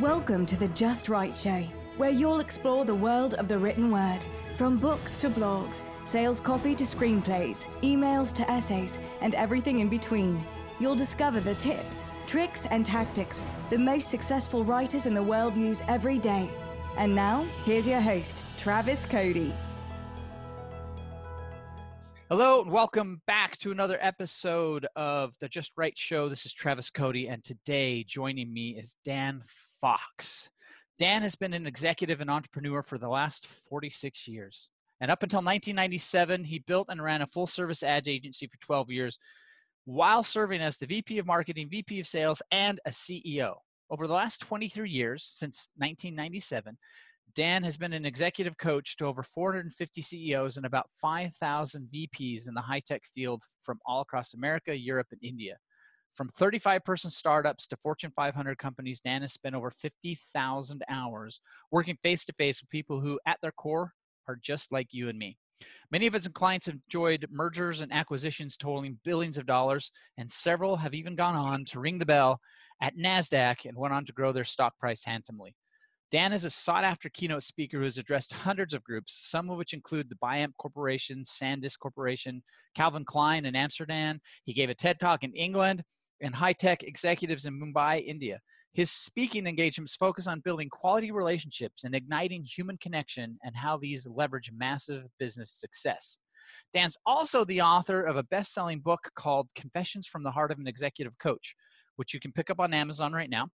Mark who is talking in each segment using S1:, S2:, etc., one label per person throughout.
S1: Welcome to the Just Right Show, where you'll explore the world of the written word, from books to blogs, sales copy to screenplays, emails to essays, and everything in between. You'll discover the tips, tricks, and tactics the most successful writers in the world use every day. And now, here's your host, Travis Cody.
S2: Hello, and welcome back to another episode of the Just Right Show. This is Travis Cody, and today joining me is Dan Foxx. Dan has been an executive and entrepreneur for the last 46 years. And up until 1997, he built and ran a full service ad agency for 12 years while serving as the VP of Marketing, VP of Sales, and a CEO. Over the last 23 years, since 1997, Dan has been an executive coach to over 450 CEOs and about 5,000 VPs in the high tech field from all across America, Europe, and India. From 35 person startups to Fortune 500 companies, Dan has spent over 50,000 hours working face to face with people who, at their core, are just like you and me. Many of his clients have enjoyed mergers and acquisitions totaling billions of dollars, and several have even gone on to ring the bell at NASDAQ and went on to grow their stock price handsomely. Dan is a sought after keynote speaker who has addressed hundreds of groups, some of which include the Biamp Corporation, SanDisk Corporation, Calvin Klein in Amsterdam. He gave a TED Talk in England and high tech executives in Mumbai, India. His speaking engagements focus on building quality relationships and igniting human connection and how these leverage massive business success. Dan's also the author of a best selling book called Confessions from the Heart of an Executive Coach, which you can pick up on Amazon right now.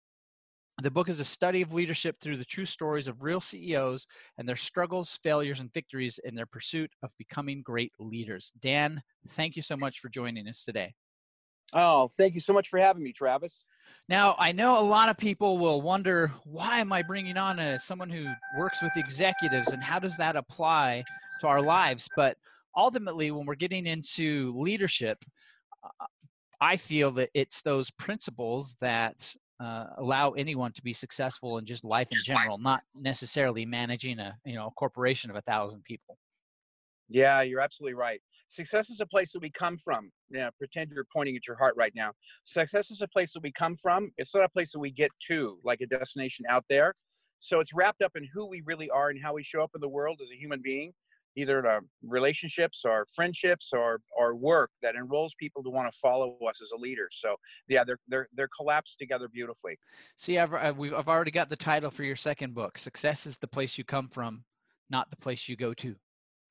S2: The book is a study of leadership through the true stories of real CEOs and their struggles, failures, and victories in their pursuit of becoming great leaders. Dan, thank you so much for joining us today.
S3: Oh, thank you so much for having me, Travis.
S2: Now, I know a lot of people will wonder why am I bringing on a, someone who works with executives and how does that apply to our lives? But ultimately, when we're getting into leadership, uh, I feel that it's those principles that uh, allow anyone to be successful in just life in general, not necessarily managing a you know a corporation of a thousand people.
S3: Yeah, you're absolutely right. Success is a place that we come from. Yeah, pretend you're pointing at your heart right now. Success is a place that we come from. It's not a place that we get to, like a destination out there. So it's wrapped up in who we really are and how we show up in the world as a human being, either in our relationships or friendships or or work that enrolls people to want to follow us as a leader. So yeah, they're they're they're collapsed together beautifully.
S2: See, I've uh, I've, I've already got the title for your second book. Success is the place you come from, not the place you go to.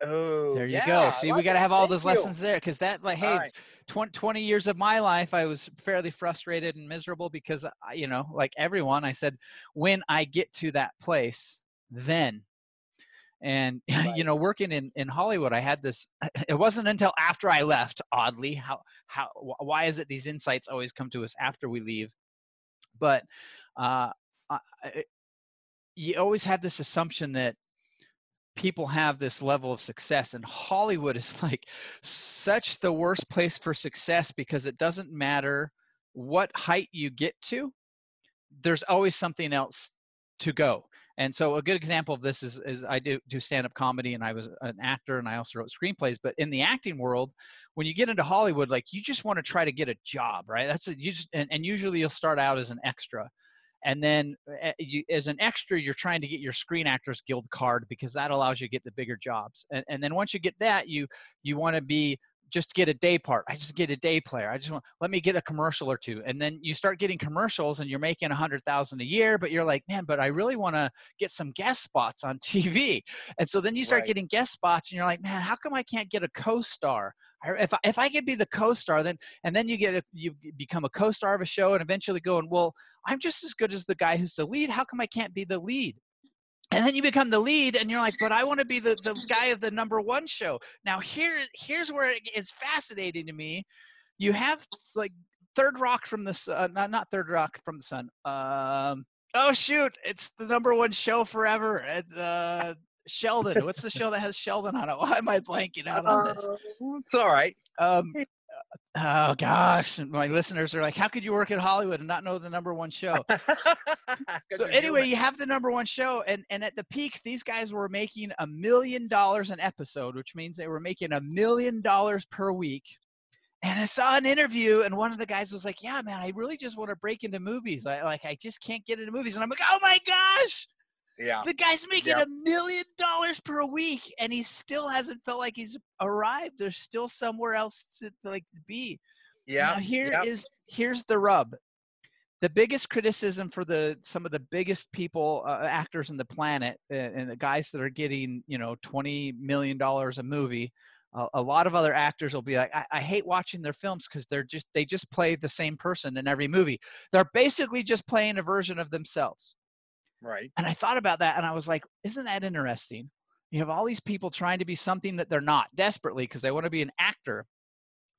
S3: Oh,
S2: there you
S3: yeah,
S2: go. See, we got to have all
S3: Thank
S2: those
S3: you.
S2: lessons there because that, like, hey,
S3: right.
S2: 20, 20 years of my life, I was fairly frustrated and miserable because, I- you know, like everyone, I said, when I get to that place, then. And you know, working in in Hollywood, I had this. It wasn't until after I left. Oddly, how how why is it these insights always come to us after we leave? But uh, I, you always have this assumption that people have this level of success and hollywood is like such the worst place for success because it doesn't matter what height you get to there's always something else to go. And so a good example of this is, is i do do stand-up comedy and i was an actor and i also wrote screenplays but in the acting world when you get into hollywood like you just want to try to get a job right? That's a, you just and, and usually you'll start out as an extra and then uh, you, as an extra you're trying to get your screen actors guild card because that allows you to get the bigger jobs and, and then once you get that you you want to be just get a day part i just get a day player i just want let me get a commercial or two and then you start getting commercials and you're making a hundred thousand a year but you're like man but i really want to get some guest spots on tv and so then you start
S3: Right.
S2: getting guest spots and you're like man how come i can't get a co-star if I, if I could be the co-star then and then you get a, you become a co-star of a show and eventually going well I'm just as good as the guy who's the lead. How come I can't be the lead? And then you become the lead, and you're like, but I want to be the, the guy of the number one show. Now here here's where it's fascinating to me. You have like Third Rock from the Sun, not not Third Rock from the Sun. Um, oh shoot, it's the number one show forever. It's, uh, Sheldon. What's the show that has Sheldon on it? Why am I blanking out on this?
S3: Uh, it's all right.
S2: Um, oh gosh, my listeners are like, how could you work at Hollywood and not know the number one show? so anyway, you have the number one show, and and at the peak, these guys were making a million dollars an episode, which means they were making a million dollars per week. and I saw an interview, and one of the guys was like, "Yeah, man, I really just want to break into movies. I like, I just can't get into movies." And I'm like, "Oh my gosh,
S3: Yeah.
S2: the guy's making a million dollars per week, and he still hasn't felt like he's arrived. There's still somewhere else to like be."
S3: Yeah.
S2: Now here is
S3: yeah.
S2: here's the rub. The biggest criticism for the some of the biggest people, uh, actors on the planet, uh, and the guys that are getting you know twenty million dollars a movie, uh, a lot of other actors will be like, I, I hate watching their films because they're just they just play the same person in every movie. They're basically just playing a version of themselves.
S3: Right.
S2: And I thought about that, and I was like, isn't that interesting? You have all these people trying to be something that they're not desperately because they want to be an actor.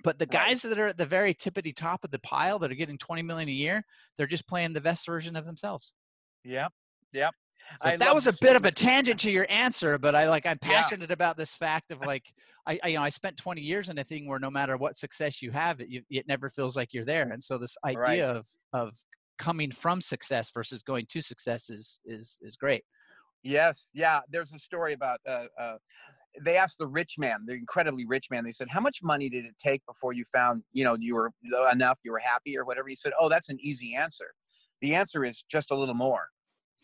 S2: But the
S3: Right.
S2: guys that are at the very tippity top of the pile that are getting 20 million a year, they're just playing the best version of themselves.
S3: Yep. Yep.
S2: So that was a bit of a tangent to your answer, but I like I'm
S3: Yeah.
S2: passionate about this fact of like I, I you know I spent 20 years in a thing where no matter what success you have, it you, it never feels like you're there. And so this idea
S3: Right.
S2: of of coming from success versus going to success is is is great.
S3: Yes, yeah. There's a story about uh, uh, they asked the rich man, the incredibly rich man. They said, "How much money did it take before you found, you know, you were enough, you were happy, or whatever?" He said, "Oh, that's an easy answer. The answer is just a little more.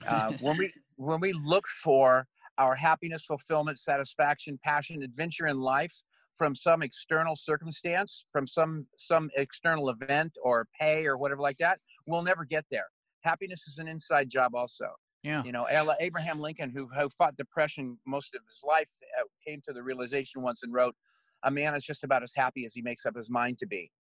S3: Uh, when we when we look for our happiness, fulfillment, satisfaction, passion, adventure in life from some external circumstance, from some some external event or pay or whatever like that, we'll never get there. Happiness is an inside job, also."
S2: Yeah.
S3: You know, Abraham Lincoln, who, who fought depression most of his life, uh, came to the realization once and wrote, "A man is just about as happy as he makes up his mind to be."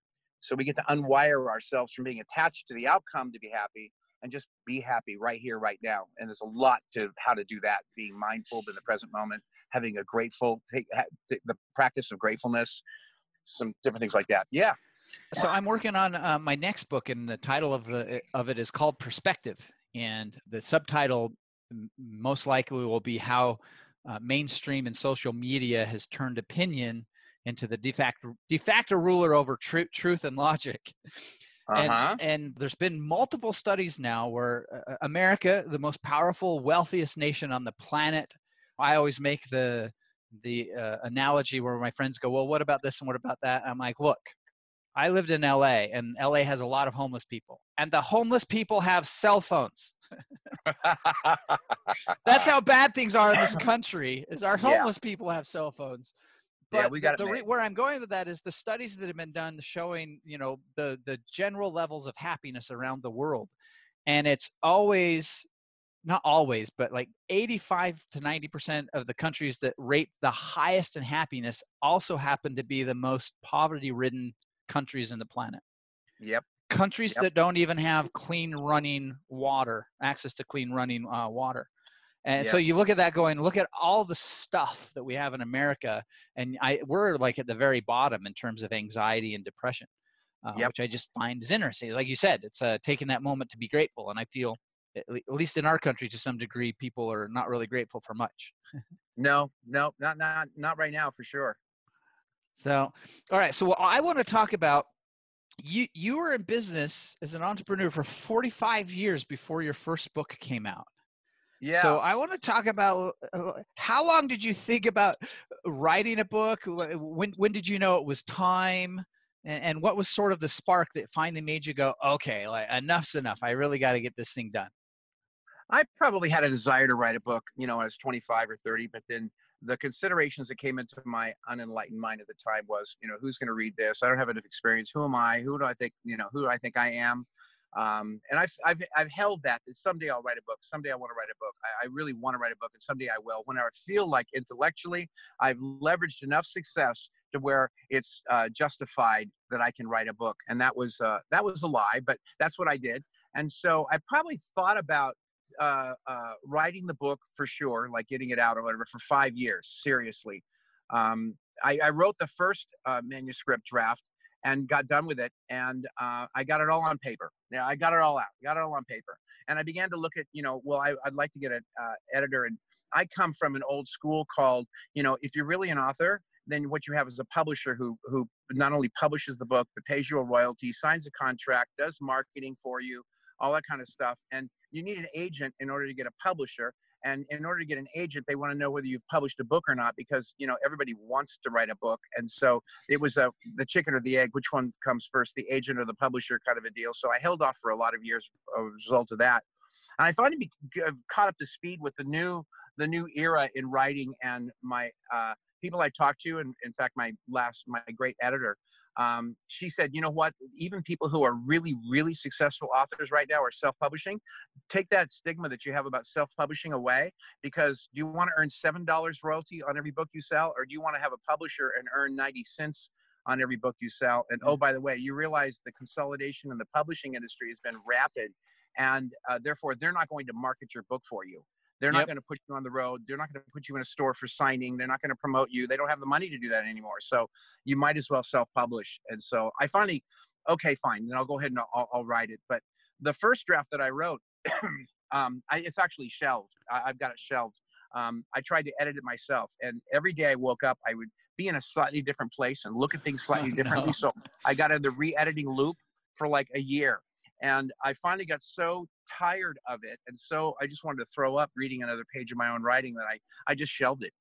S3: So we get to unwire ourselves from being attached to the outcome to be happy, and just be happy right here, right now. And there's a lot to how to do that: being mindful in the present moment, having a grateful, take, ha, the the practice of gratefulness, some different things like that. Yeah,
S2: So I'm working on uh, my next book, and the title of the of it is called Perspective, and the subtitle most likely will be how uh, mainstream and social media has turned opinion into the de facto de facto ruler over tru- truth and logic. And,
S3: uh-huh.
S2: and there's been multiple studies now where uh, America, the most powerful, wealthiest nation on the planet, I always make the the uh, analogy where my friends go, "Well, what about this and what about that?" I'm like, "Look, I lived in LA, and LA has a lot of homeless people, and the homeless people have cell phones. That's how bad things are in this country. Is our
S3: Yeah.
S2: homeless people have cell phones."
S3: Yeah,
S2: But
S3: we got it
S2: the where I'm going with that is the studies that have been done showing, you know, the the general levels of happiness around the world, and it's always not always, but like 85 to 90 percent of the countries that rate the highest in happiness also happen to be the most poverty-ridden countries in the planet.
S3: yep.
S2: Countries
S3: Yep.
S2: that don't even have clean running water, access to clean running uh, water. And so you look at that going, look at all the stuff that we have in America, and I we're like at the very bottom in terms of anxiety and depression, uh,
S3: Yep.
S2: which I just find is interesting. Like you said, it's uh, taking that moment to be grateful, and I feel, at least in our country, to some degree, people are not really grateful for much.
S3: No, no, not not not right now for sure.
S2: So, all right. So I want to talk about you. You were in business as an entrepreneur for 45 years before your first book came out.
S3: Yeah.
S2: So I want to talk about uh, how long did you think about writing a book? When when did you know it was time? And, and what was sort of the spark that finally made you go, okay, like enough's enough. I really got to get this thing done.
S3: I probably had a desire to write a book, you know, when I was 25 or 30, but then the considerations that came into my unenlightened mind at the time was, you know, who's going to read this? I don't have enough experience. Who am I? Who do I think, you know, who do I think I am? Um, and I've, I've, I've held that, that someday I'll write a book. Someday I want to write a book. I, I really want to write a book and someday I will. When I feel like intellectually I've leveraged enough success to where it's uh, justified that I can write a book. And that was, uh, that was a lie, but that's what I did. And so I probably thought about uh, uh, writing the book for sure, like getting it out or whatever, for five years. Seriously, um, I, I wrote the first uh, manuscript draft and got done with it, and uh, I got it all on paper. Yeah, I got it all out, got it all on paper, and I began to look at, you know, well, I, I'd like to get an uh, editor, and I come from an old school called, you know, if you're really an author, then what you have is a publisher who who not only publishes the book but pays you a royalty, signs a contract, does marketing for you, all that kind of stuff. And you need an agent in order to get a publisher. and in order to get an agent they want to know whether you've published a book or not because you know everybody wants to write a book and so it was a the chicken or the egg which one comes first the agent or the publisher kind of a deal so i held off for a lot of years as a result of that and i finally be, caught up to speed with the new the new era in writing and my uh, people i talked to and in fact my last my great editor um, she said, you know what? Even people who are really, really successful authors right now are self publishing. Take that stigma that you have about self publishing away because do you want to earn $7 royalty on every book you sell, or do you want to have a publisher and earn 90 cents? On every book you sell. And oh, by the way, you realize the consolidation in the publishing industry has been rapid, and uh, therefore they're not going to market your book for you. They're not yep. going to put you on the road. They're not going to put you in a store for signing. They're not going to promote you. They don't have the money to do that anymore. So you might as well self-publish. And so I finally, okay, fine, then I'll go ahead and I'll, I'll write it. But the first draft that I wrote, um, I, it's actually shelved. I, have got it shelved. Um, I tried to edit it myself, and every day I woke up, I would be in a slightly different place and look at things slightly oh, differently. No. So I got in the re-editing loop for like a year and I finally got so tired of it. And so I just wanted to throw up reading another page of my own writing that I, I just shelved it.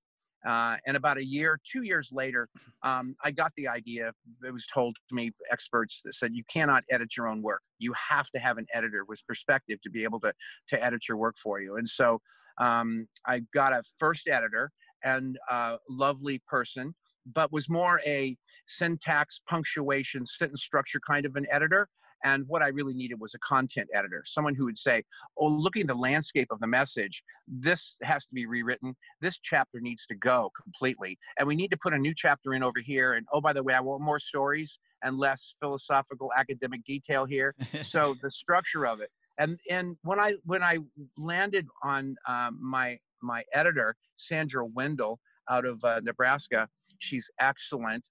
S3: Uh, and about a year, two years later, um, I got the idea. It was told to me, experts that said, you cannot edit your own work. You have to have an editor with perspective to be able to, to edit your work for you. And so um, I got a first editor and a lovely person, but was more a syntax, punctuation, sentence structure kind of an editor. And what I really needed was a content editor, someone who would say, Oh, looking at the landscape of the message, this has to be rewritten. This chapter needs to go completely. And we need to put a new chapter in over here. And oh, by the way, I want more stories and less philosophical academic detail here. so the structure of it. And and when I when I landed on um, my my editor, Sandra Wendel out of uh, Nebraska, she's excellent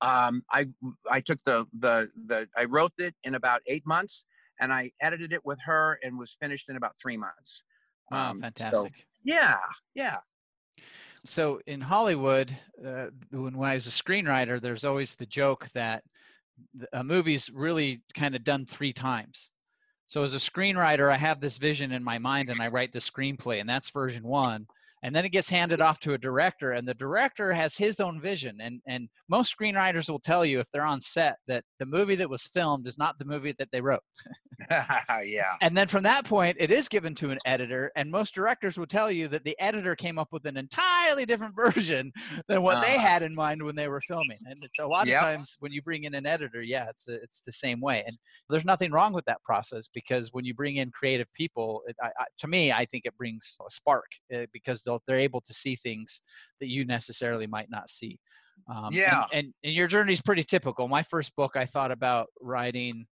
S3: um, I I took the the the I wrote it in about eight months, and I edited it with her and was finished in about three months.
S2: Wow, um, fantastic!
S3: So, yeah, yeah.
S2: So in Hollywood, uh, when, when I was a screenwriter, there's always the joke that a movie's really kind of done three times. So as a screenwriter, I have this vision in my mind and I write the screenplay, and that's version one and then it gets handed off to a director and the director has his own vision and and most screenwriters will tell you if they're on set that the movie that was filmed is not the movie that they wrote
S3: yeah
S2: and then from that point it is given to an editor and most directors will tell you that the editor came up with an entirely different version than what uh, they uh-huh. had in mind when they were filming and it's a lot yep. of times when you bring in an editor yeah it's a, it's the same way and there's nothing wrong with that process because when you bring in creative people it, I, I, to me i think it brings a spark uh, because they're able to see things that you necessarily might not see.
S3: Um, yeah.
S2: And, and, and your journey is pretty typical. My first book, I thought about writing.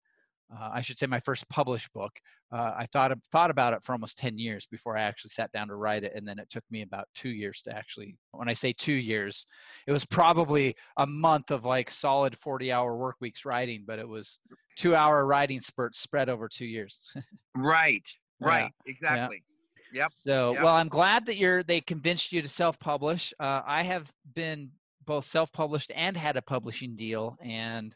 S2: Uh, I should say my first published book. Uh, I thought thought about it for almost ten years before I actually sat down to write it, and then it took me about two years to actually. When I say two years, it was probably a month of like solid forty-hour work weeks writing, but it was two-hour writing spurts spread over two years.
S3: right. Right. Yeah. Exactly. Yep.
S2: So,
S3: yep.
S2: well, I'm glad that you're they convinced you to self-publish. Uh, I have been both self-published and had a publishing deal, and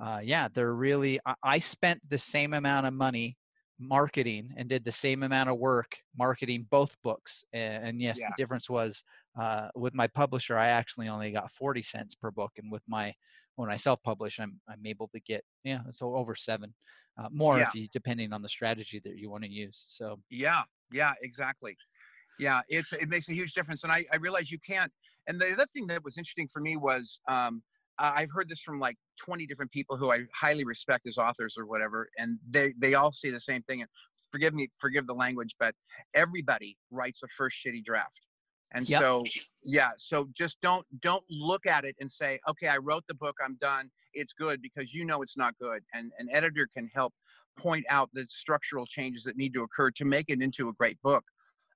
S2: uh, yeah, they're really. I, I spent the same amount of money marketing and did the same amount of work marketing both books. And, and yes, yeah. the difference was uh, with my publisher, I actually only got 40 cents per book. And with my, when I self-publish, I'm, I'm able to get, yeah, so over seven, uh, more yeah. if you, depending on the strategy that you want to use. So,
S3: yeah, yeah, exactly. Yeah, it's it makes a huge difference, and I I realize you can't. And the other thing that was interesting for me was um, I've heard this from like 20 different people who I highly respect as authors or whatever, and they they all say the same thing. And forgive me, forgive the language, but everybody writes a first shitty draft. And yep. so yeah, so just don't don't look at it and say, okay, I wrote the book, I'm done, it's good because you know it's not good. And an editor can help point out the structural changes that need to occur to make it into a great book.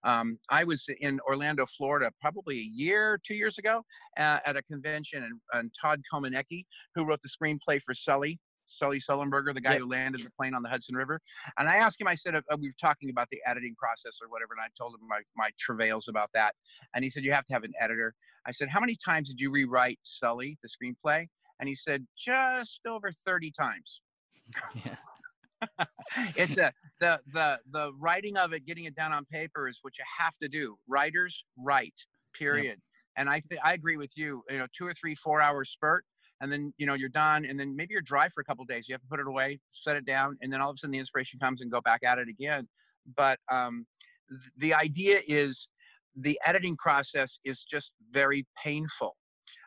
S3: Um, I was in Orlando, Florida, probably a year, two years ago, uh, at a convention, and, and Todd Komarnicki, who wrote the screenplay for Sully, Sully Sullenberger, the guy yep. who landed the plane on the Hudson River. And I asked him, I said, uh, we were talking about the editing process or whatever, and I told him my, my travails about that. And he said, You have to have an editor. I said, How many times did you rewrite Sully, the screenplay? And he said, Just over 30 times. Yeah. It's a the the the writing of it, getting it down on paper is what you have to do. Writers write, period. Yep. And I th- I agree with you. You know, two or three four hour spurt, and then you know you're done, and then maybe you're dry for a couple days. You have to put it away, set it down, and then all of a sudden the inspiration comes and go back at it again. But um, th- the idea is the editing process is just very painful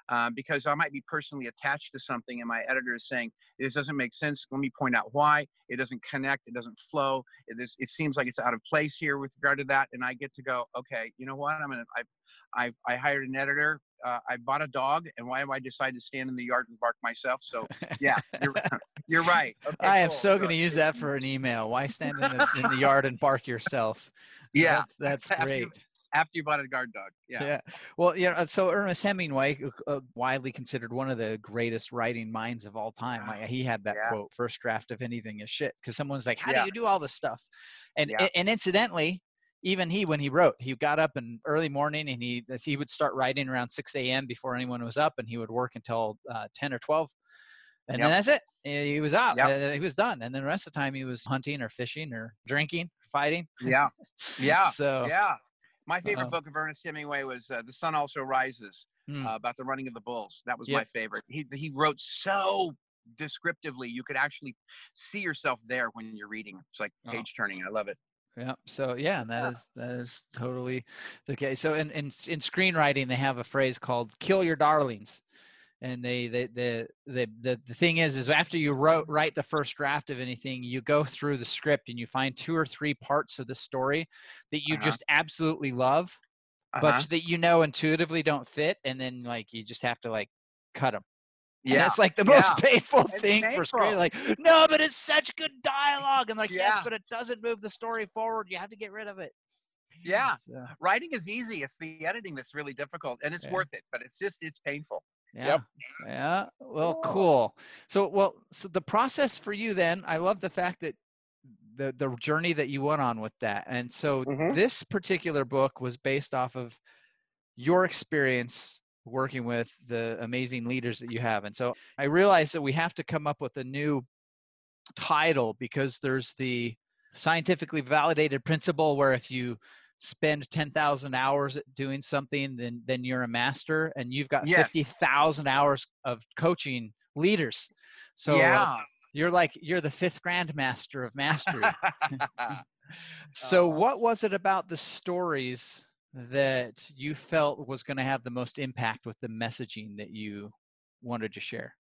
S3: uh, because I might be personally attached to something, and my editor is saying this doesn't make sense. Let me point out why it doesn't connect, it doesn't flow. It is. It seems like it's out of place here with regard to that, and I get to go. Okay, you know what? I'm gonna. I, I, I hired an editor. Uh, I bought a dog, and why have I decided to stand in the yard and bark myself? So yeah, you're, you're right.
S2: Okay, I am cool. so going to use that for an email. Why stand in the, in the yard and bark yourself?
S3: Yeah,
S2: that's, that's great
S3: after you bought a guard dog. Yeah.
S2: Yeah. Well, you know, so Ernest Hemingway, uh, uh, widely considered one of the greatest writing minds of all time. Like, he had that yeah. quote: "First draft of anything is shit." Because someone's like, "How yeah. do you do all this stuff?" And yeah. and incidentally, even he, when he wrote, he got up in early morning and he he would start writing around 6 a.m. before anyone was up, and he would work until uh, 10 or 12 and yep. then that's it. He was out. Yep. Uh, he was done. And then the rest of the time he was hunting or fishing or drinking, fighting.
S3: Yeah, yeah. so yeah, my favorite uh book of Ernest Hemingway was uh, "The Sun Also Rises," mm. uh, about the running of the bulls. That was yep. my favorite. He he wrote so descriptively, you could actually see yourself there when you're reading. It's like oh. page turning. I love it.
S2: Yeah. So yeah, and that yeah. is that is totally the case. So in, in in screenwriting, they have a phrase called "kill your darlings." And they, they the, the the the thing is is after you wrote write the first draft of anything you go through the script and you find two or three parts of the story that you uh-huh. just absolutely love uh-huh. but that you know intuitively don't fit and then like you just have to like cut them yeah and it's like the most yeah. painful it's thing painful. for screen like no but it's such good dialogue and like yeah. yes but it doesn't move the story forward you have to get rid of it
S3: yeah so. writing is easy it's the editing that's really difficult and it's yeah. worth it but it's just it's painful
S2: yeah. Yep. Yeah. Well, cool. So, well, so the process for you then, I love the fact that the the journey that you went on with that. And so mm-hmm. this particular book was based off of your experience working with the amazing leaders that you have. And so I realized that we have to come up with a new title because there's the scientifically validated principle where if you spend 10,000 hours at doing something, then then you're a master and you've got yes. 50,000 hours of coaching leaders. So yeah. you're like you're the fifth grandmaster of mastery. so uh, what was it about the stories that you felt was going to have the most impact with the messaging that you wanted to share?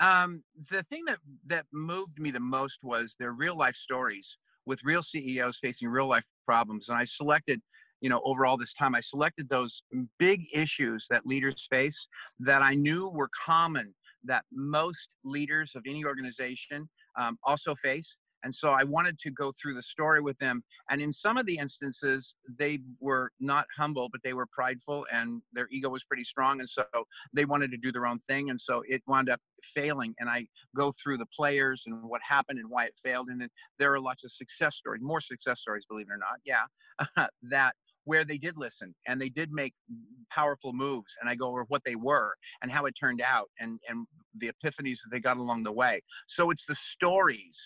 S3: Um, the thing that that moved me the most was their real life stories with real CEOs facing real life problems. And I selected, you know, over all this time, I selected those big issues that leaders face that I knew were common that most leaders of any organization um, also face and so I wanted to go through the story with them. And in some of the instances, they were not humble, but they were prideful and their ego was pretty strong. And so they wanted to do their own thing. And so it wound up failing. And I go through the players and what happened and why it failed. And then there are lots of success stories, more success stories, believe it or not. Yeah. that where they did listen and they did make powerful moves and i go over what they were and how it turned out and and the epiphanies that they got along the way so it's the stories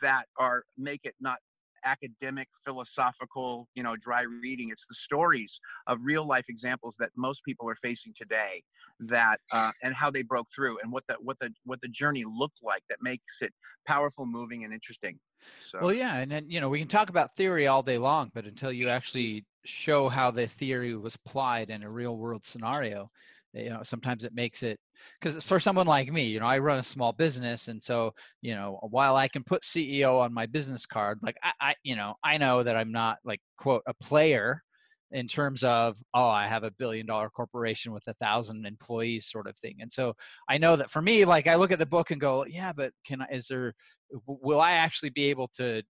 S3: that are make it not academic philosophical you know dry reading it's the stories of real life examples that most people are facing today that uh, and how they broke through and what the what the what the journey looked like that makes it powerful moving and interesting.
S2: So well yeah and then you know we can talk about theory all day long but until you actually show how the theory was applied in a real world scenario you know sometimes it makes it because for someone like me you know i run a small business and so you know while i can put ceo on my business card like i, I you know i know that i'm not like quote a player in terms of oh i have a billion dollar corporation with a thousand employees sort of thing and so i know that for me like i look at the book and go yeah but can i is there will i actually be able to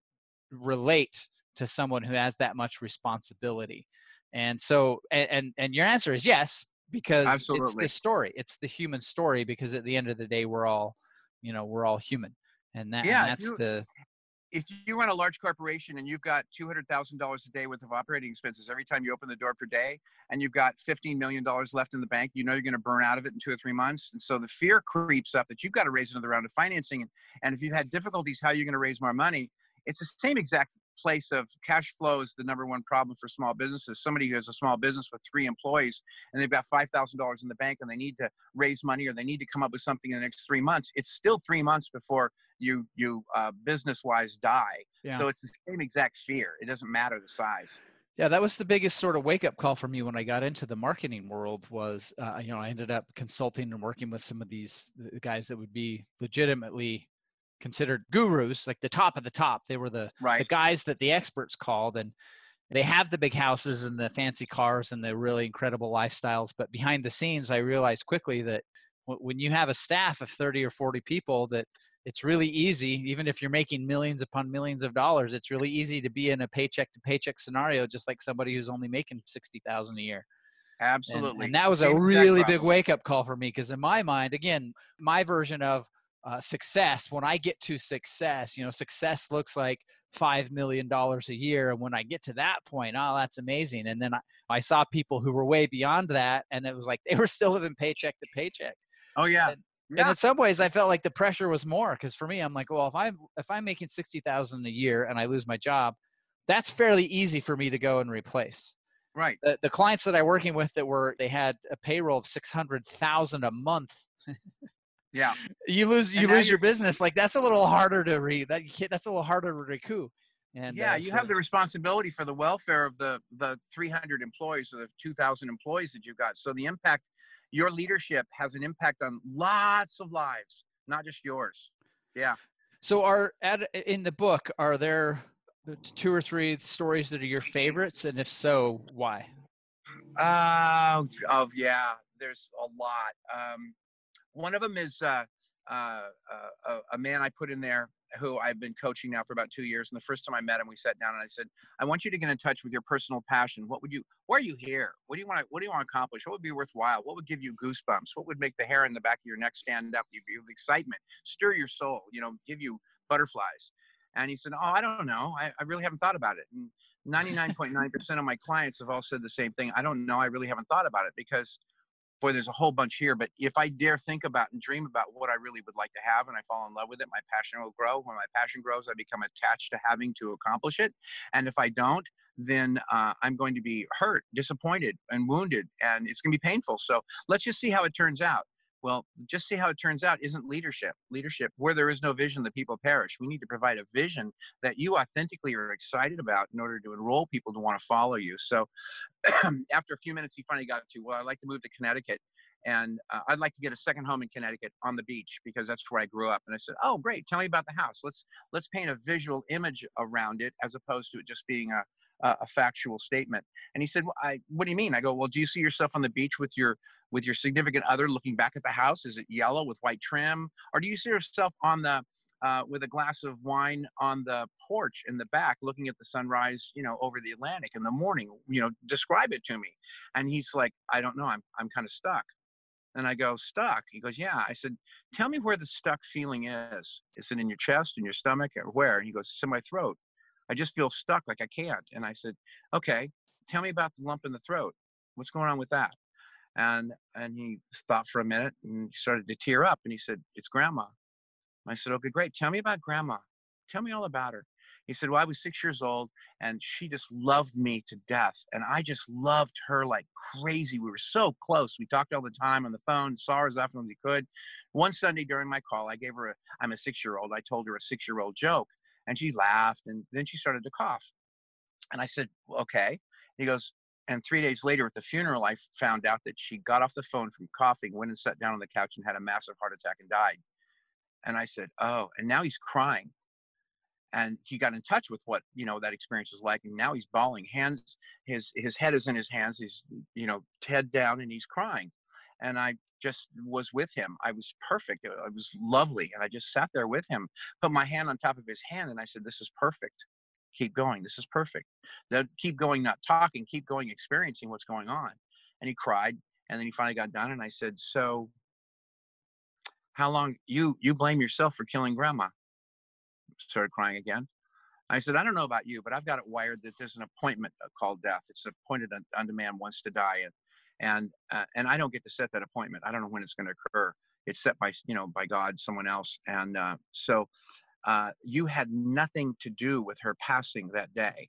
S2: relate to someone who has that much responsibility? And so and and, and your answer is yes because Absolutely. it's the story it's the human story because at the end of the day we're all you know we're all human and that yeah, and that's you, the
S3: if you run a large corporation and you've got $200,000 a day worth of operating expenses every time you open the door per day and you've got $15 million left in the bank, you know you're going to burn out of it in two or three months. And so the fear creeps up that you've got to raise another round of financing. And if you've had difficulties, how are you going to raise more money? It's the same exact place of cash flow is the number one problem for small businesses. Somebody who has a small business with three employees and they've got $5,000 in the bank and they need to raise money or they need to come up with something in the next three months, it's still three months before you, you uh, business wise die. Yeah. So it's the same exact fear. It doesn't matter the size.
S2: Yeah, that was the biggest sort of wake up call for me when I got into the marketing world. Was uh, you know I ended up consulting and working with some of these guys that would be legitimately considered gurus, like the top of the top. They were the right. the guys that the experts called, and they have the big houses and the fancy cars and the really incredible lifestyles. But behind the scenes, I realized quickly that when you have a staff of 30 or 40 people, that it's really easy, even if you're making millions upon millions of dollars, it's really easy to be in a paycheck to paycheck scenario, just like somebody who's only making 60,000 a year.
S3: Absolutely.
S2: And, and that was Same a really big wake up call for me because in my mind, again, my version of uh, success when i get to success you know success looks like five million dollars a year and when i get to that point oh that's amazing and then I, I saw people who were way beyond that and it was like they were still living paycheck to paycheck.
S3: Oh yeah.
S2: And, yeah. and in some ways i felt like the pressure was more because for me i'm like well if i'm if i'm making 60000 a year and i lose my job that's fairly easy for me to go and replace.
S3: Right.
S2: The, the clients that i'm working with that were they had a payroll of 600000 a month
S3: Yeah.
S2: You lose you lose your business. Like that's a little harder to read. That that's a little harder to recoup.
S3: And yeah, uh, you so, have the responsibility for the welfare of the the 300 employees or the 2,000 employees that you've got. So the impact, your leadership has an impact on lots of lives, not just yours. Yeah.
S2: So are at in the book are there two or three stories that are your favorites, and if so, why?
S3: Uh, of yeah, there's a lot. Um, one of them is uh, uh, uh, a man I put in there who I've been coaching now for about two years. And the first time I met him, we sat down and I said, "I want you to get in touch with your personal passion. What would you? Why are you here? What do you want? To, what do you want to accomplish? What would be worthwhile? What would give you goosebumps? What would make the hair in the back of your neck stand up? Give you excitement, stir your soul. You know, give you butterflies." And he said, "Oh, I don't know. I, I really haven't thought about it." And 99.9% of my clients have all said the same thing. I don't know. I really haven't thought about it because boy, there's a whole bunch here. But if I dare think about and dream about what I really would like to have and I fall in love with it, my passion will grow. When my passion grows, I become attached to having to accomplish it. And if I don't, then uh, I'm going to be hurt, disappointed, and wounded, and it's going to be painful. So let's just see how it turns out. Well, just see how it turns out isn't leadership. Leadership, where there is no vision, the people perish. We need to provide a vision that you authentically are excited about in order to enroll people to want to follow you. So after a few minutes, he finally got to, well, I'd like to move to Connecticut and uh, I'd like to get a second home in Connecticut on the beach because that's where I grew up. And I said, "Oh, great! Tell me about the house. Let's let's paint a visual image around it as opposed to it just being a uh, a factual statement. And he said, well, I, what do you mean? I go, well, do you see yourself on the beach with your, with your significant other looking back at the house? Is it yellow with white trim? Or do you see yourself on the, uh, with a glass of wine on the porch in the back, looking at the sunrise, you know, over the Atlantic in the morning, you know, describe it to me. And he's like, I don't know. I'm, I'm kind of stuck. And I go, stuck? He goes, yeah. I said, tell me where the stuck feeling is. Is it in your chest, in your stomach, or where? And he goes, it's in my throat. I just feel stuck, like I can't. And I said, okay, tell me about the lump in the throat. What's going on with that? And and he thought for a minute and started to tear up and he said, it's grandma. I said, okay, great. Tell me about grandma. Tell me all about her. He said, well, I was six years old and she just loved me to death. And I just loved her like crazy. We were so close. We talked all the time on the phone, saw her as often as we could. One Sunday during my call, I gave her a, I'm a six year old. I told her a six year old joke and she laughed and then she started to cough. And I said, okay. He goes, and three days later at the funeral, I found out that she got off the phone from coughing, went and sat down on the couch and had a massive heart attack and died. And I said, oh, and now he's crying. And he got in touch with what, you know, that experience was like. And now he's bawling hands, his, his head is in his hands. He's, you know, head down and he's crying. And I just was with him. I was perfect. It was lovely. And I just sat there with him, put my hand on top of his hand, and I said, This is perfect. Keep going. This is perfect. Then keep going, not talking, keep going, experiencing what's going on. And he cried. And then he finally got done. And I said, So how long you you blame yourself for killing grandma? Started crying again. I said, I don't know about you, but I've got it wired that there's an appointment uh, called death. It's appointed unto man wants to die, and and uh, and I don't get to set that appointment. I don't know when it's going to occur. It's set by you know by God, someone else, and uh, so uh, you had nothing to do with her passing that day.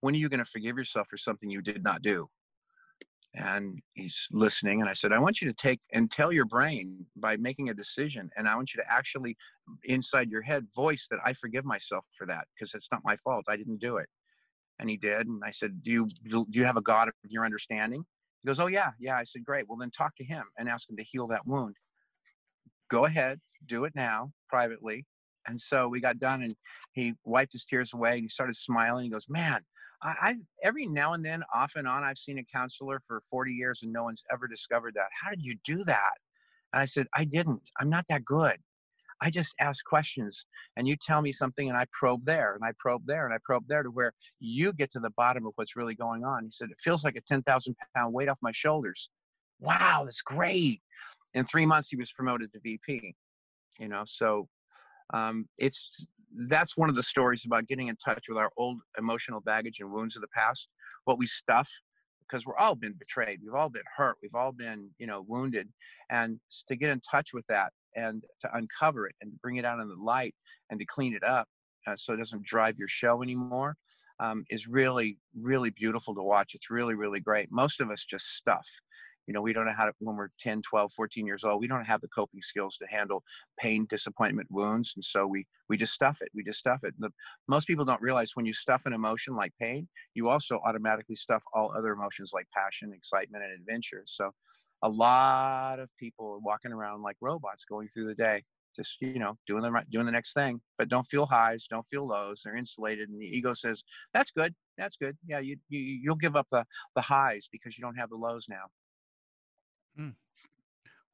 S3: When are you going to forgive yourself for something you did not do? and he's listening and i said i want you to take and tell your brain by making a decision and i want you to actually inside your head voice that i forgive myself for that because it's not my fault i didn't do it and he did and i said do you do you have a god of your understanding he goes oh yeah yeah i said great well then talk to him and ask him to heal that wound go ahead do it now privately and so we got done and he wiped his tears away and he started smiling he goes man I, I every now and then, off and on, I've seen a counselor for 40 years and no one's ever discovered that. How did you do that? And I said, I didn't. I'm not that good. I just ask questions and you tell me something and I probe there and I probe there and I probe there to where you get to the bottom of what's really going on. He said, It feels like a 10,000 pound weight off my shoulders. Wow, that's great. In three months, he was promoted to VP. You know, so um, it's that's one of the stories about getting in touch with our old emotional baggage and wounds of the past, what we stuff, because we're all been betrayed. We've all been hurt. We've all been, you know, wounded. And to get in touch with that and to uncover it and bring it out in the light and to clean it up uh, so it doesn't drive your show anymore um, is really, really beautiful to watch. It's really, really great. Most of us just stuff you know we don't know how to when we're 10 12 14 years old we don't have the coping skills to handle pain disappointment wounds and so we we just stuff it we just stuff it. The, most people don't realize when you stuff an emotion like pain you also automatically stuff all other emotions like passion excitement and adventure. So a lot of people are walking around like robots going through the day just you know doing the right doing the next thing but don't feel highs don't feel lows they're insulated and the ego says that's good that's good. Yeah you, you you'll give up the the highs because you don't have the lows now
S2: Mm.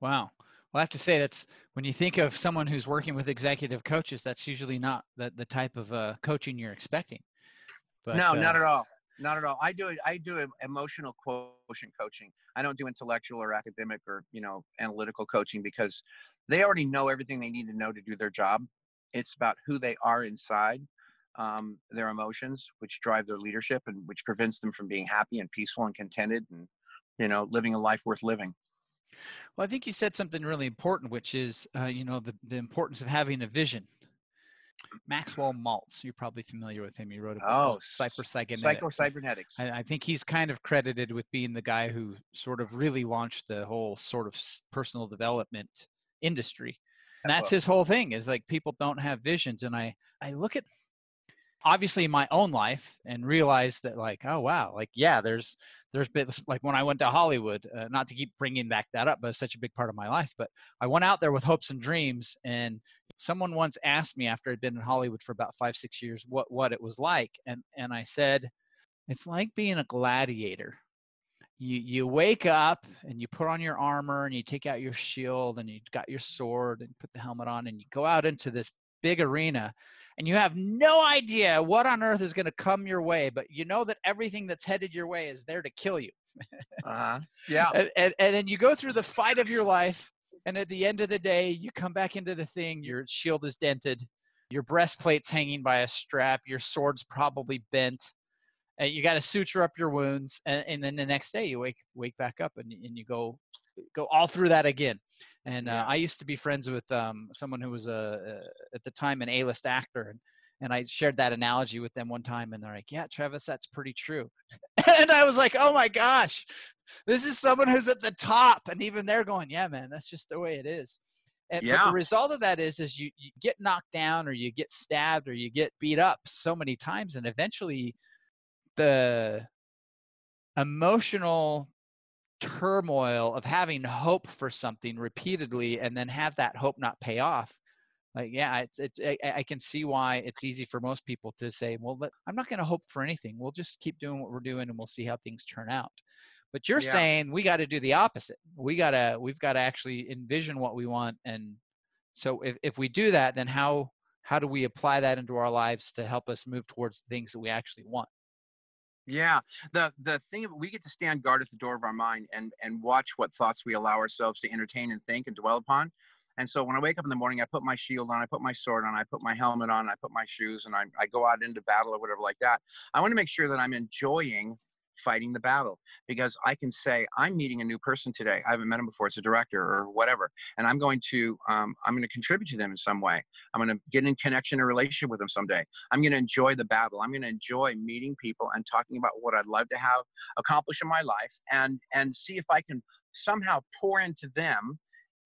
S2: Wow. Well, I have to say that's when you think of someone who's working with executive coaches, that's usually not the, the type of uh, coaching you're expecting.
S3: But, no, uh, not at all. Not at all. I do I do emotional quotient coaching. I don't do intellectual or academic or you know analytical coaching because they already know everything they need to know to do their job. It's about who they are inside, um, their emotions, which drive their leadership and which prevents them from being happy and peaceful and contented and you know living a life worth living.
S2: Well, I think you said something really important, which is, uh, you know, the, the importance of having a vision. Maxwell Maltz, you're probably familiar with him. He wrote a book oh, Psycho-Cybernetics.
S3: Psycho-Cybernetics.
S2: I, I, think he's kind of credited with being the guy who sort of really launched the whole sort of personal development industry. And that's his whole thing is like people don't have visions. And I, I look at obviously my own life and realized that like, oh, wow, like, yeah, there's, there's been like when I went to Hollywood, uh, not to keep bringing back that up, but it's such a big part of my life. But I went out there with hopes and dreams, and someone once asked me after I'd been in Hollywood for about five, six years, what what it was like, and and I said, it's like being a gladiator. You you wake up and you put on your armor and you take out your shield and you got your sword and put the helmet on and you go out into this big arena and you have no idea what on earth is going to come your way, but you know that everything that's headed your way is there to kill you.
S3: uh-huh. Yeah.
S2: And, and, and then you go through the fight of your life, and at the end of the day, you come back into the thing, your shield is dented, your breastplate's hanging by a strap, your sword's probably bent, and you got to suture up your wounds, and, and, then the next day you wake wake back up and, and you go go all through that again. And uh, I used to be friends with um, someone who was a, a, at the time an A-list actor, and and I shared that analogy with them one time, and they're like, "Yeah, Travis, that's pretty true." and I was like, "Oh my gosh, this is someone who's at the top," and even they're going, "Yeah, man, that's just the way it is." And, yeah. But the result of that is, is you, you get knocked down, or you get stabbed, or you get beat up so many times, and eventually, the emotional turmoil of having hope for something repeatedly and then have that hope not pay off like yeah it's it's i, I can see why it's easy for most people to say well but i'm not going to hope for anything. We'll just keep doing what we're doing and we'll see how things turn out. But you're yeah. saying we got to do the opposite. We got to we've got to actually envision what we want and so if, if we do that then how how do we apply that into our lives to help us move towards the things that we actually want
S3: Yeah, the the thing we get to stand guard at the door of our mind and and watch what thoughts we allow ourselves to entertain and think and dwell upon. And so when I wake up in the morning, I put my shield on, I put my sword on, I put my helmet on, I put my shoes, and I, I go out into battle or whatever like that. I want to make sure that I'm enjoying fighting the battle because I can say I'm meeting a new person today. I haven't met him before. It's a director or whatever, and I'm going to um, I'm going to contribute to them in some way. I'm going to get in connection or relationship with them someday. I'm going to enjoy the battle. I'm going to enjoy meeting people and talking about what I'd love to have accomplished in my life, and and see if I can somehow pour into them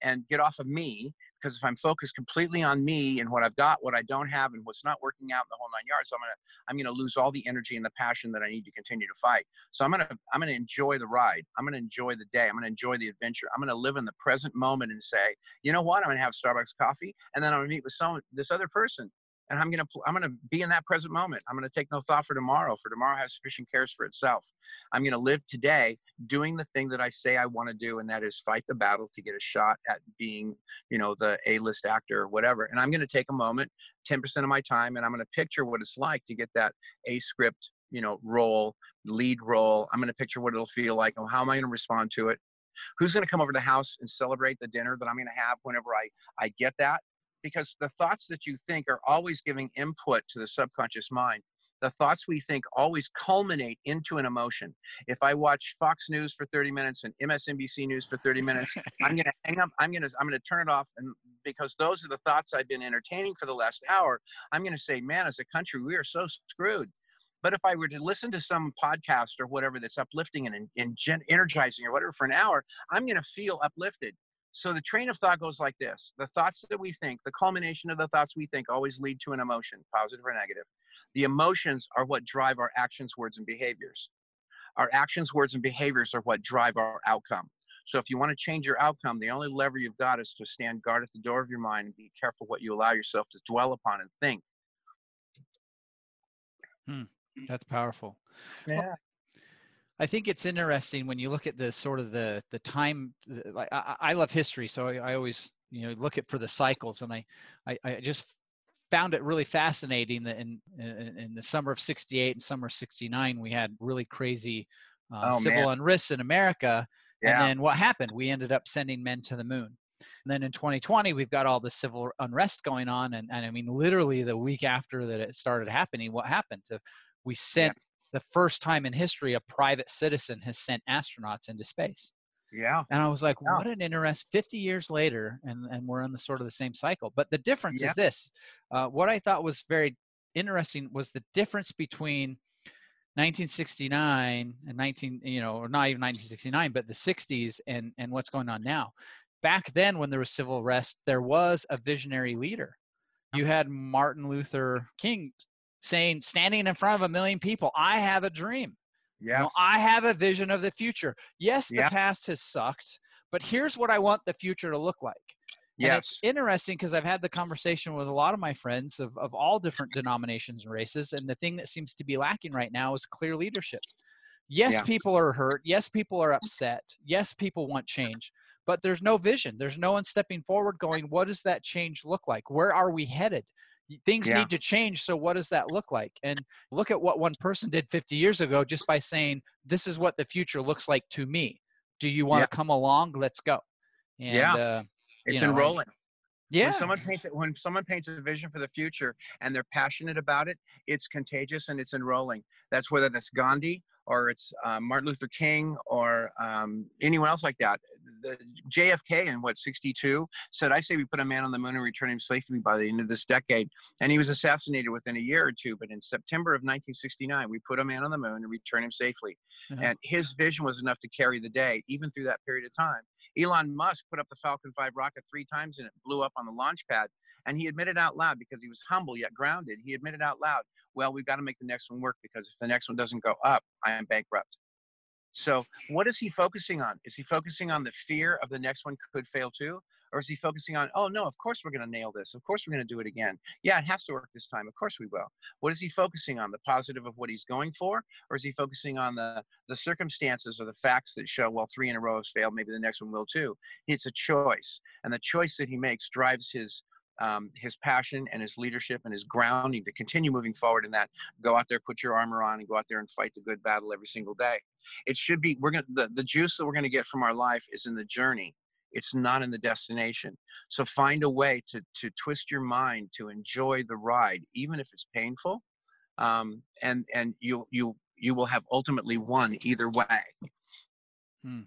S3: and get off of me because if I'm focused completely on me and what I've got, what I don't have, and what's not working out in the whole nine yards, I'm gonna I'm gonna lose all the energy and the passion that I need to continue to fight. So I'm gonna I'm gonna enjoy the ride. I'm gonna enjoy the day. I'm gonna enjoy the adventure. I'm gonna live in the present moment and say, you know what? I'm gonna have Starbucks coffee, and then I'm gonna meet with someone, this other person, and I'm gonna I'm gonna be in that present moment. I'm gonna take no thought for tomorrow. For tomorrow has sufficient cares for itself. I'm gonna live today doing the thing that I say I want to do, and that is fight the battle to get a shot at being, you know, the A-list actor or whatever. And I'm gonna take a moment, 10% of my time, and I'm gonna picture what it's like to get that A script, you know, role, lead role. I'm gonna picture what it'll feel like, and how am I gonna respond to it. Who's to come over to the house and celebrate the dinner that I'm to have whenever I, I get that? Because the thoughts that you think are always giving input to the subconscious mind the thoughts we think always culminate into an emotion. If I watch Fox News for 30 minutes and MSNBC News for 30 minutes, I'm going to hang up. I'm going to I'm going to turn it off, and because those are the thoughts I've been entertaining for the last hour, I'm going to say, man, as a country, we are so screwed. But if I were to listen to some podcast or whatever that's uplifting and, and energizing or whatever for an hour, I'm going to feel uplifted. So the train of thought goes like this the thoughts that we think, the culmination of the thoughts we think always lead to an emotion, positive or negative. The emotions are what drive our actions, words, and behaviors. Our actions, words, and behaviors are what drive our outcome. So if you want to change your outcome, the only lever you've got is to stand guard at the door of your mind and be careful what you allow yourself to dwell upon and think.
S2: Hmm. That's powerful.
S3: Yeah. Well,
S2: I think it's interesting when you look at the sort of the the time. Like I, I love history, so I, I, always you know look at for the cycles, and I, I, I just found it really fascinating that in, in, in the summer of '68 and summer of '69 we had really crazy uh, oh, civil man. unrest in America, yeah. and then what happened? We ended up sending men to the moon. And then in 2020, we've got all the civil unrest going on, and, and I mean, literally the week after that it started happening, what happened? We sent the first time in history a private citizen has sent astronauts into space.
S3: Yeah.
S2: And I was like, yeah. what an interest 50 years later, and, and we're in the sort of the same cycle. But the difference yeah. is this uh, what I thought was very interesting was the difference between 1969 and 19, you know, or not even 1969, but the 60s and, and what's going on now. Back then, when there was civil unrest, there was a visionary leader. You had Martin Luther King saying, standing in front of a million people, I have a dream.
S3: Yeah. You know,
S2: I have a vision of the future. Yes, the past has sucked, but here's what I want the future to look like. Yes. And it's interesting because I've had the conversation with a lot of my friends of, of all different denominations and races. And the thing that seems to be lacking right now is clear leadership. Yes, yeah. people are hurt. Yes, people are upset. Yes, people want change, but there's no vision. There's no one stepping forward going, what does that change look like? Where are we headed? Things yeah. need to change so what does that look like? And look at what one person did 50 years ago just by saying this is what the future looks like to me. Do you want to come along? Let's go.
S3: And, yeah. uh, it's know, enrolling.
S2: Yeah.
S3: When someone paints when someone paints a vision for the future and they're passionate about it, it's contagious and it's enrolling. That's whether that's Gandhi or it's uh, Martin Luther King or um, anyone else like that. The JFK in what 62 said, "I say we put a man on the moon and return him safely by the end of this decade." And he was assassinated within a year or two. But in September of 1969, we put a man on the moon and return him safely. Uh-huh. And his vision was enough to carry the day, even through that period of time. Elon Musk put up the Falcon 5 rocket three times and it blew up on the launch pad. And he admitted out loud because he was humble yet grounded. He admitted out loud, well, we've got to make the next one work because if the next one doesn't go up, I am bankrupt. So, what is he focusing on? Is he focusing on the fear of the next one could fail too? Or is he focusing on, oh no, of course we're going to nail this. Of course we're going to do it again. Yeah, it has to work this time. Of course we will. What is he focusing on? The positive of what he's going for? Or is he focusing on the, the circumstances or the facts that show, well, three in a row has failed. Maybe the next one will too. It's a choice. And the choice that he makes drives his um, his passion and his leadership and his grounding to continue moving forward in that go out there put your armor on and go out there and fight the good battle every single day. It should be we're to the, the juice that we're to get from our life is in the journey. It's not in the destination. So find a way to to twist your mind to enjoy the ride even if it's painful um, and and you you you will have ultimately won either way.
S2: Hmm.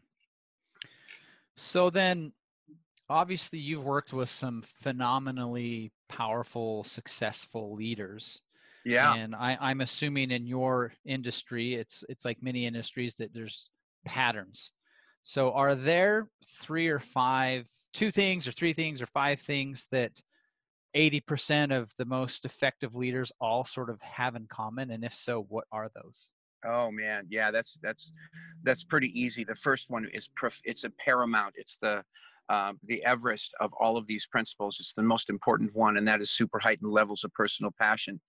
S2: so then obviously you've worked with some phenomenally powerful successful leaders
S3: yeah.
S2: and I, i'm assuming in your industry it's it's like many industries that there's patterns. So are there three or five two things or three things or five things that 80% of the most effective leaders all sort of have in common? And if so what are those?
S3: Oh man. Yeah that's that's that's pretty easy. The first one is prof- it's a paramount it's the um, the Everest of all of these principles. It's the most important one, and that is super heightened levels of personal passion.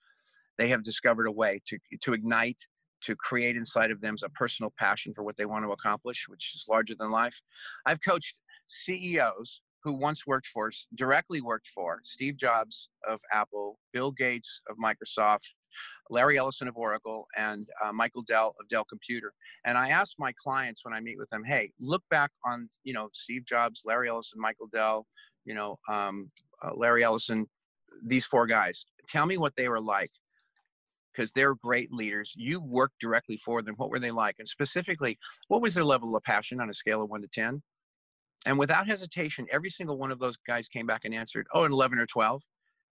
S3: They have discovered a way to, to ignite, to create inside of them a personal passion for what they want to accomplish, which is larger than life. I've coached CEOs who once worked for, directly worked for Steve Jobs of Apple, Bill Gates of Microsoft, Larry Ellison of Oracle, and uh, Michael Dell of Dell Computer. And I ask my clients when I meet with them, hey, look back on, you know, Steve Jobs, Larry Ellison, Michael Dell, you know, um, uh, Larry Ellison, these four guys. Tell me what they were like because they're great leaders. You worked directly for them. What were they like? And specifically, what was their level of passion on a scale of one to 10? And without hesitation, every single one of those guys came back and answered, oh, an 11 or 12.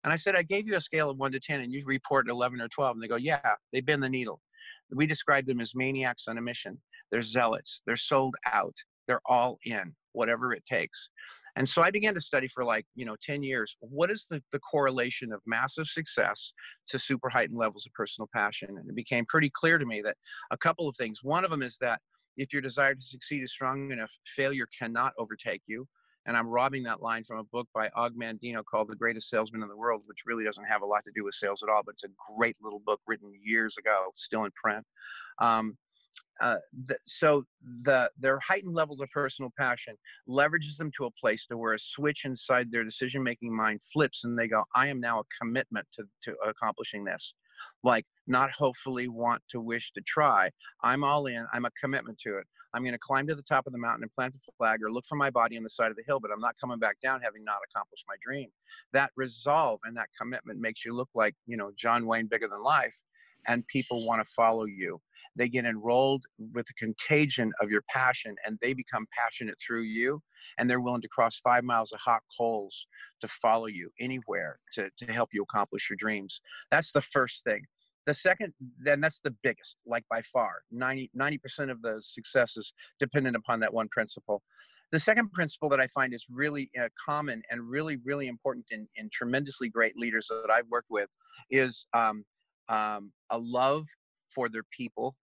S3: And I said, I gave you a scale of one to 10 and you report 11 or 12. And they go, yeah, they bend the needle. We describe them as maniacs on a mission. They're zealots. They're sold out. They're all in, whatever it takes. And so I began to study for like, you know, 10 years. What is the, the correlation of massive success to super heightened levels of personal passion? And it became pretty clear to me that a couple of things. One of them is that if your desire to succeed is strong enough, failure cannot overtake you and I'm robbing that line from a book by Og Mandino called The Greatest Salesman in the World, which really doesn't have a lot to do with sales at all, but it's a great little book written years ago, still in print. Um, uh, so the their heightened levels of personal passion leverages them to a place to where a switch inside their decision making mind flips and they go i am now a commitment to, to accomplishing this like not hopefully want to wish to try i'm all in i'm a commitment to it I'm going to climb to the top of the mountain and plant the flag or look for my body on the side of the hill, but I'm not coming back down having not accomplished my dream. That resolve and that commitment makes you look like, you know, John Wayne bigger than life, and people want to follow you. They get enrolled with the contagion of your passion and they become passionate through you. And they're willing to cross five miles of hot coals to follow you anywhere to, to help you accomplish your dreams. That's the first thing the second then that's the biggest like by far 90 90% of the successes dependent upon that one principle. The second principle that i find is really uh, common and really really important in, in tremendously great leaders that i've worked with is um, um, a love for their people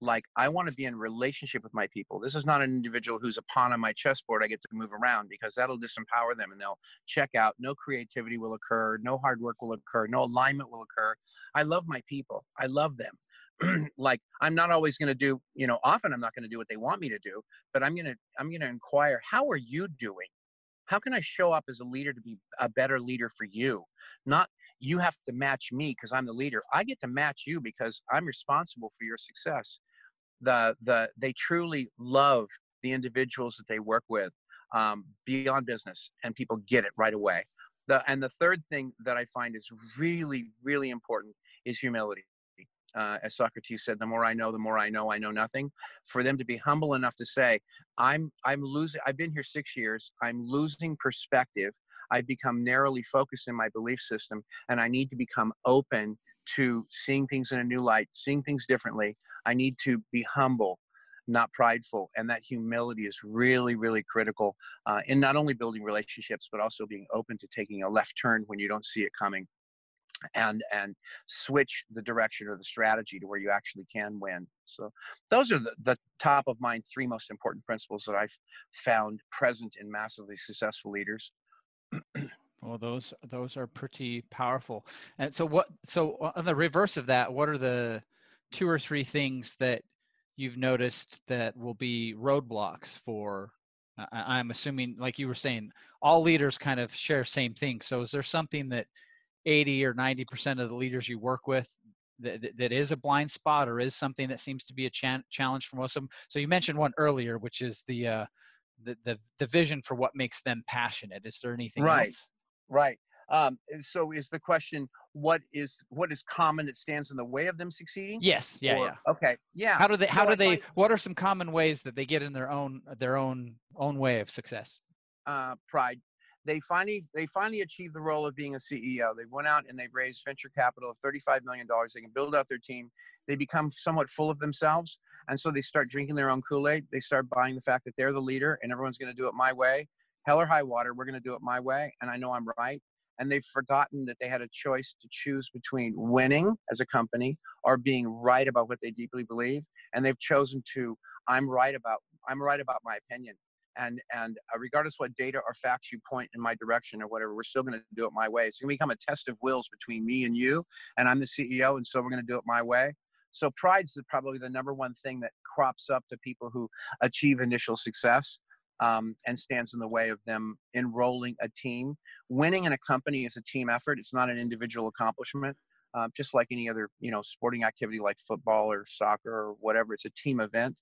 S3: like I want to be in relationship with my people. This is not an individual who's a pawn on my chessboard I get to move around because that'll disempower them and they'll check out. No creativity will occur, no hard work will occur, no alignment will occur. I love my people. I love them. like I'm not always going to do, you know, often I'm not going to do what they want me to do, but I'm going to I'm going to inquire, how are you doing? How can I show up as a leader to be a better leader for you? Not you have to match me because I'm the leader. I get to match you because I'm responsible for your success the the they truly love the individuals that they work with um, beyond business, and people get it right away. The and the third thing that I find is really really important is humility. Uh, as Socrates said, the more I know, the more I know I know nothing. For them to be humble enough to say, I'm I'm losing. I've been here six years. I'm losing perspective. I've become narrowly focused in my belief system, and I need to become open to seeing things in a new light, seeing things differently. I need to be humble, not prideful. And that humility is really, really critical uh, in not only building relationships, but also being open to taking a left turn when you don't see it coming and and switch the direction or the strategy to where you actually can win so those are the, the top of mind three most important principles that i've found present in massively successful leaders
S2: Well, those those are pretty powerful. And so, what? So, on the reverse of that, what are the two or three things that you've noticed that will be roadblocks for I'm assuming, like you were saying, all leaders kind of share same thing. So is there something that 80 or 90 percent of the leaders you work with that, that is a blind spot or is something that seems to be a cha- challenge for most of them so you mentioned one earlier which is the uh the, the the vision for what makes them passionate is there anything
S3: right
S2: else?
S3: right um so is the question what is what is common that stands in the way of them succeeding
S2: yes yeah
S3: Or-
S2: yeah
S3: okay yeah
S2: how do they how
S3: So
S2: do they what are some common ways that they get in their own their own own way of success
S3: uh, pride. They finally they finally achieved the role of being a CEO. They went out and they've raised venture capital of $35 million. They can build out their team. They become somewhat full of themselves. And so they start drinking their own Kool-Aid. They start buying the fact that they're the leader and everyone's going to do it my way. Hell or high water, we're going to do it my way. And I know I'm right. And they've forgotten that they had a choice to choose between winning as a company or being right about what they deeply believe. And they've chosen to, I'm right about, I'm right about my opinion and and uh, regardless what data or facts you point in my direction or whatever, we're still going to do it my way. It's going to become a test of wills between me and you, and I'm the CEO, and so we're going to do it my way. So pride's probably the number one thing that crops up to people who achieve initial success. Um, and stands in the way of them enrolling a team. Winning in a company is a team effort. It's not an individual accomplishment. Um, just like any other, you know, sporting activity like football or soccer or whatever, it's a team event.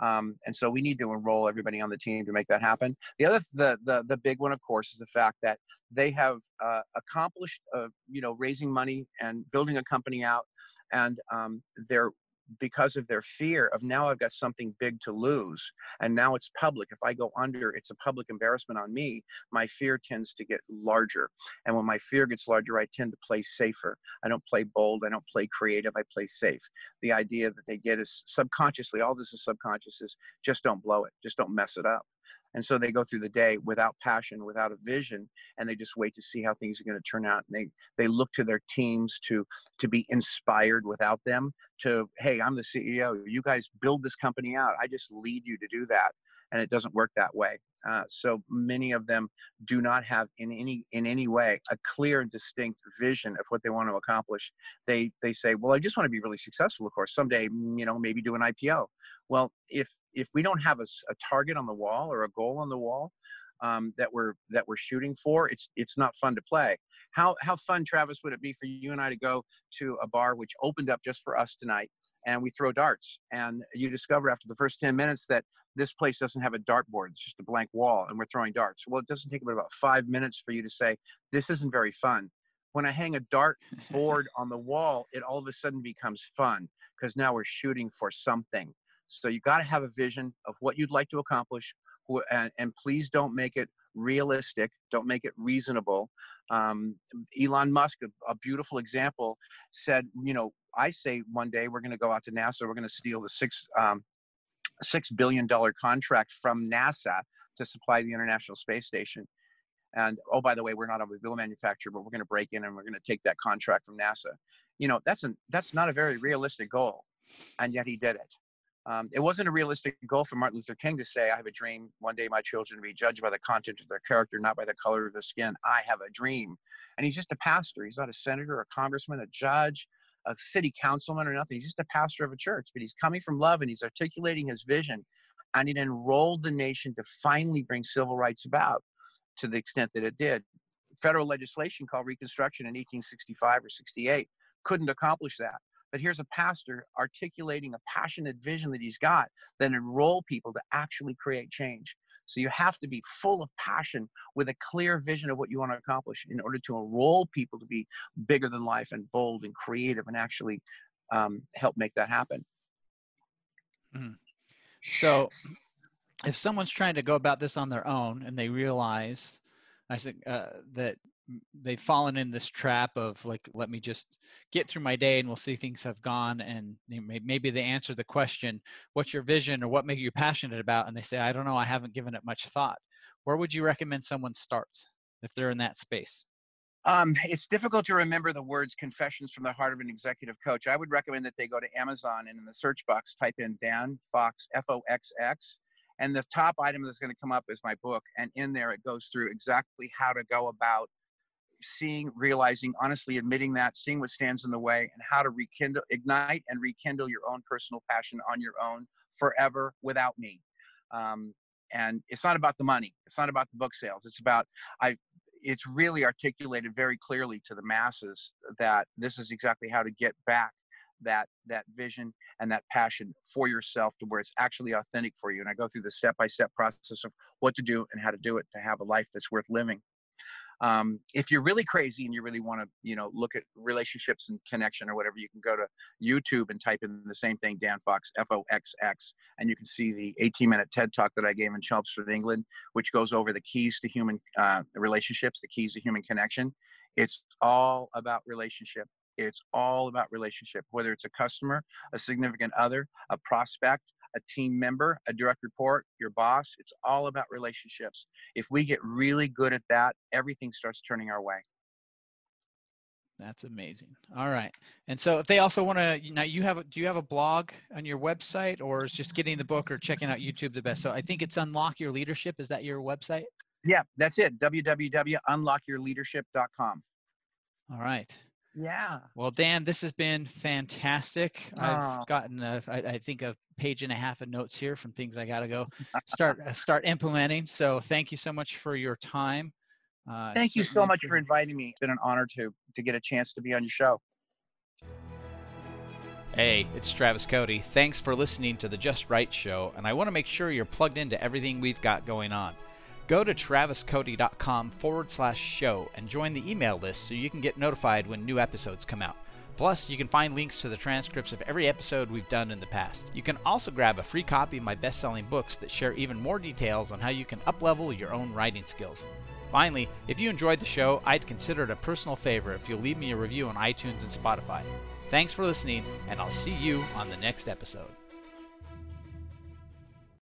S3: Um, and so we need to enroll everybody on the team to make that happen. The other, the the the big one, of course, is the fact that they have uh, accomplished, uh, you know, raising money and building a company out, and um, they're because of their fear of now I've got something big to lose, and now it's public. If I go under, it's a public embarrassment on me. My fear tends to get larger, and when my fear gets larger, I tend to play safer. I don't play bold. I don't play creative. I play safe the idea that they get is subconsciously all this is subconscious is just don't blow it just don't mess it up and so they go through the day without passion without a vision and they just wait to see how things are going to turn out. And they they look to their teams to to be inspired without them to hey i'm the ceo you guys build this company out. I just lead you to do that and it doesn't work that way uh, so many of them do not have in any in any way a clear and distinct vision of what they want to accomplish. They they say well i just want to be really successful of course someday mm, you know maybe do an ipo well if if we don't have a target on the wall or a goal on the wall um, that we're that we're shooting for it's it's not fun to play. How how fun travis would it be for you and i to go to a bar which opened up just for us tonight and we throw darts. And you discover after the first 10 minutes that this place doesn't have a dartboard it's just a blank wall and we're throwing darts. Well it doesn't take but about five minutes for you to say this isn't very fun. When i hang a dart board on the wall it all of a sudden becomes fun because now we're shooting for something. So you got to have a vision of what you'd like to accomplish and, and please don't make it realistic don't make it reasonable. Um, elon musk a, a beautiful example said you know i say one day we're going to go out to nasa we're going to steal the six um, six billion dollar contract from nasa to supply the international space station. And oh by the way we're not a automobile manufacturer but we're going to break in and we're going to take that contract from nasa. You know that's an that's not a very realistic goal and yet he did it. Um, it wasn't a realistic goal for martin luther king to say i have a dream one day my children to be judged by the content of their character not by the color of their skin. I have a dream. And he's just a pastor. He's not a senator a congressman a judge a city councilman or nothing he's just a pastor of a church but he's coming from love and he's articulating his vision and it enrolled the nation to finally bring civil rights about to the extent that it did. Federal legislation called Reconstruction in 1865 or 68 couldn't accomplish that. But here's a pastor articulating a passionate vision that he's got that enroll people to actually create change. So you have to be full of passion with a clear vision of what you want to accomplish in order to enroll people to be bigger than life and bold and creative and actually um, help make that happen.
S2: So, if someone's trying to go about this on their own and they realize, I think uh, that they've fallen in this trap of like, let me just get through my day and we'll see things have gone, and may- maybe they answer the question, "What's your vision?" or "What make you passionate about?" and they say, "I don't know. I haven't given it much thought." Where would you recommend someone starts if they're in that space?
S3: Um, it's difficult to remember the words confessions from the heart of an executive coach. I would recommend that they go to Amazon and in the search box type in Dan Foxx, F O X X. And the top item that's going to come up is my book. And in there, it goes through exactly how to go about seeing, realizing, honestly admitting that, seeing what stands in the way, and how to rekindle, ignite, and rekindle your own personal passion on your own forever without me. Um, and it's not about the money. It's not about the book sales. It's about I. It's really articulated very clearly to the masses that this is exactly how to get back that that vision and that passion for yourself to where it's actually authentic for you and i go through the step by step process of what to do and how to do it to have a life that's worth living um, if you're really crazy and you really want to you know look at relationships and connection or whatever you can go to youtube and type in the same thing dan foxx f-o-x-x and you can see the 18 minute ted talk that i gave in chelmsford england which goes over the keys to human uh, relationships the keys to human connection. It's all about relationship. It's all about relationship whether it's a customer a significant other a prospect a team member, a direct report, your boss. It's all about relationships. If we get really good at that, everything starts turning our way.
S2: That's amazing. All right. And so if they also want to now you have do you have a blog on your website or is just getting the book or checking out YouTube the best? So I think it's Unlock Your Leadership. Is that your website?
S3: Yeah, that's it. www.unlockyourleadership.com.
S2: All right.
S3: Yeah.
S2: Well, Dan, this has been fantastic. Oh. I've gotten, a, I, I think, a page and a half of notes here from things I got to go start uh, start implementing. So, thank you so much for your time.
S3: Uh, thank you so much for inviting me. It's been an honor to to get a chance to be on your show.
S2: Hey, it's Travis Cody. Thanks for listening to the Just Right Show, and I want to make sure you're plugged into everything we've got going on. Go to traviscody.com forward slash show and join the email list so you can get notified when new episodes come out. Plus, you can find links to the transcripts of every episode we've done in the past. You can also grab a free copy of my best selling books that share even more details on how you can uplevel your own writing skills. Finally, if you enjoyed the show, I'd consider it a personal favor if you'll leave me a review on iTunes and Spotify. Thanks for listening, and I'll see you on the next episode.